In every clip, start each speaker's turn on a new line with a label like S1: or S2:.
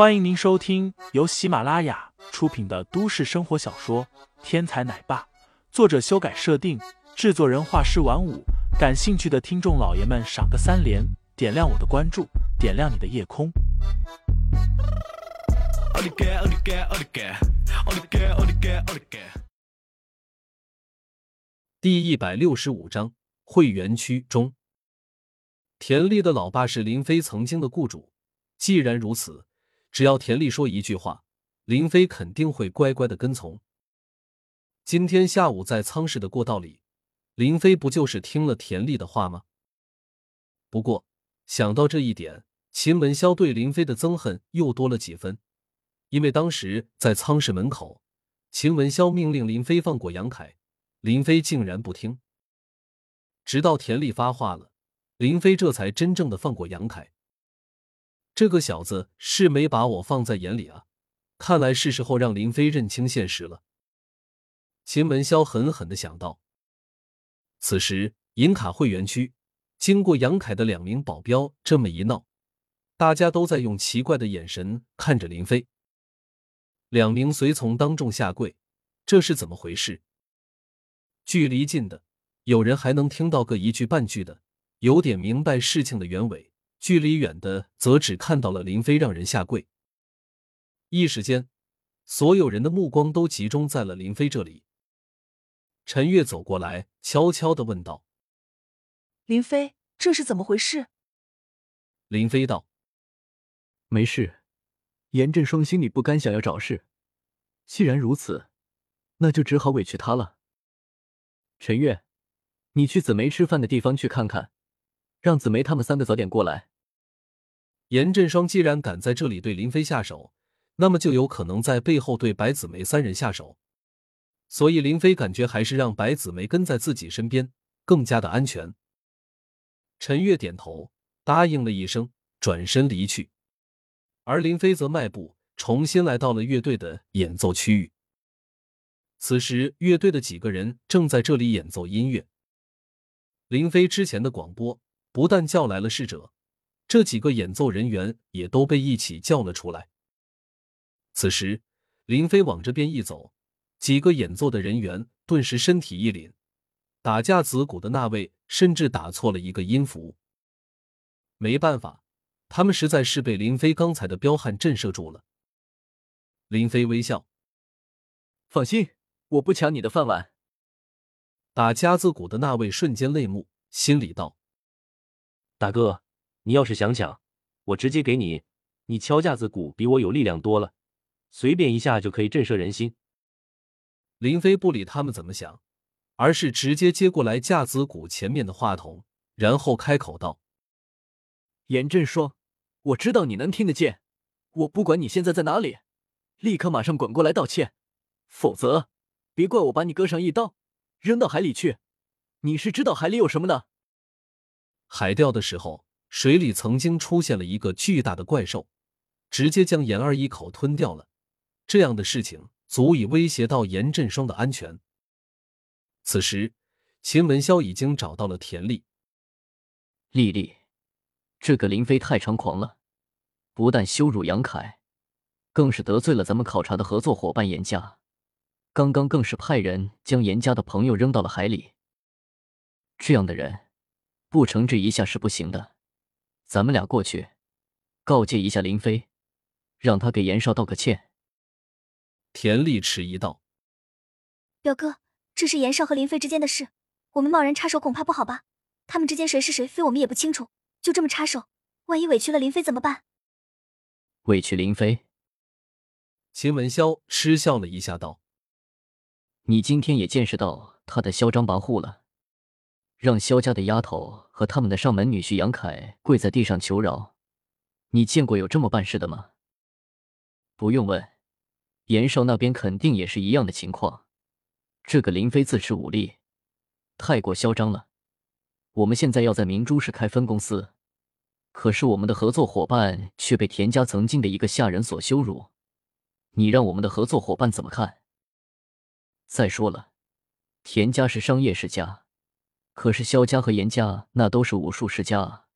S1: 欢迎您收听由喜马拉雅出品的都市生活小说《天才奶爸》，作者修改设定，制作人画师晚舞。感兴趣的听众老爷们，赏个三连，点亮我的关注，点亮你的夜空。
S2: 第一百六十五章会员区中，田丽的老爸是林飞曾经的雇主。既然如此。只要田丽说一句话，林飞肯定会乖乖的跟从。今天下午在仓室的过道里，林飞不就是听了田丽的话吗？不过想到这一点，秦文潇对林飞的憎恨又多了几分，因为当时在仓室门口，秦文潇命令林飞放过杨凯，林飞竟然不听。直到田丽发话了，林飞这才真正的放过杨凯。这个小子是没把我放在眼里啊！看来是时候让林飞认清现实了。秦文潇狠狠的想到。此时银卡会员区，经过杨凯的两名保镖这么一闹，大家都在用奇怪的眼神看着林飞。两名随从当众下跪，这是怎么回事？距离近的，有人还能听到个一句半句的，有点明白事情的原委。距离远的则只看到了林飞让人下跪。一时间，所有人的目光都集中在了林飞这里。陈月走过来，悄悄的问道：“
S3: 林飞，这是怎么回事？”
S2: 林飞道：“
S4: 没事，严振双心里不甘，想要找事。既然如此，那就只好委屈他了。陈月，你去紫梅吃饭的地方去看看，让紫梅他们三个早点过来。”
S2: 严振双既然敢在这里对林飞下手，那么就有可能在背后对白子梅三人下手。所以林飞感觉还是让白子梅跟在自己身边更加的安全。陈月点头答应了一声，转身离去。而林飞则迈步重新来到了乐队的演奏区域。此时，乐队的几个人正在这里演奏音乐。林飞之前的广播不但叫来了侍者。这几个演奏人员也都被一起叫了出来。此时，林飞往这边一走，几个演奏的人员顿时身体一凛。打架子鼓的那位甚至打错了一个音符。没办法，他们实在是被林飞刚才的彪悍震慑住了。林飞微笑：“
S4: 放心，我不抢你的饭碗。”
S2: 打架子鼓的那位瞬间泪目，心里道：“
S5: 大哥。”你要是想抢，我直接给你。你敲架子鼓比我有力量多了，随便一下就可以震慑人心。
S2: 林飞不理他们怎么想，而是直接接过来架子鼓前面的话筒，然后开口道：“
S4: 严振双，我知道你能听得见，我不管你现在在哪里，立刻马上滚过来道歉，否则别怪我把你割上一刀，扔到海里去。你是知道海里有什么的？
S2: 海钓的时候。”水里曾经出现了一个巨大的怪兽，直接将严儿一口吞掉了。这样的事情足以威胁到严振双的安全。此时，秦文潇已经找到了田丽。
S4: 丽丽，这个林飞太猖狂了，不但羞辱杨凯，更是得罪了咱们考察的合作伙伴严家。刚刚更是派人将严家的朋友扔到了海里。这样的人，不惩治一下是不行的。咱们俩过去，告诫一下林飞，让他给严少道个歉。
S2: 田丽迟疑道：“
S6: 表哥，这是严少和林飞之间的事，我们贸然插手恐怕不好吧？他们之间谁是谁非，我们也不清楚，就这么插手，万一委屈了林飞怎么办？”
S4: 委屈林飞？
S2: 秦文潇嗤笑了一下，道：“
S4: 你今天也见识到他的嚣张跋扈了。”让萧家的丫头和他们的上门女婿杨凯跪在地上求饶，你见过有这么办事的吗？不用问，严少那边肯定也是一样的情况。这个林飞自恃武力，太过嚣张了。我们现在要在明珠市开分公司，可是我们的合作伙伴却被田家曾经的一个下人所羞辱，你让我们的合作伙伴怎么看？再说了，田家是商业世家。可是萧家和严家那都是武术世家啊，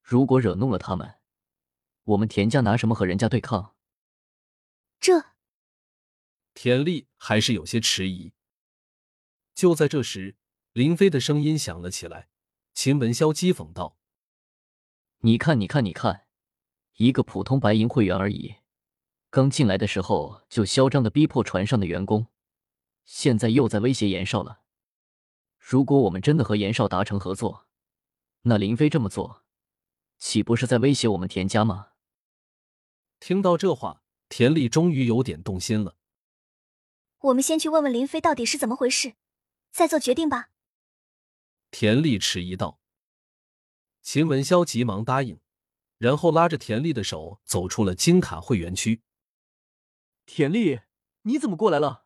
S4: 如果惹怒了他们，我们田家拿什么和人家对抗？
S6: 这
S2: 田丽还是有些迟疑。就在这时，林飞的声音响了起来。秦文潇讥讽道：“
S4: 你看，你看，你看，一个普通白银会员而已，刚进来的时候就嚣张的逼迫船上的员工，现在又在威胁严少了。如果我们真的和严少达成合作，那林飞这么做，岂不是在威胁我们田家吗？”
S2: 听到这话，田丽终于有点动心了。
S6: 我们先去问问林飞到底是怎么回事，再做决定吧。
S2: 田丽迟疑道。秦文潇急忙答应，然后拉着田丽的手走出了金卡会员区。
S7: 田丽，你怎么过来了？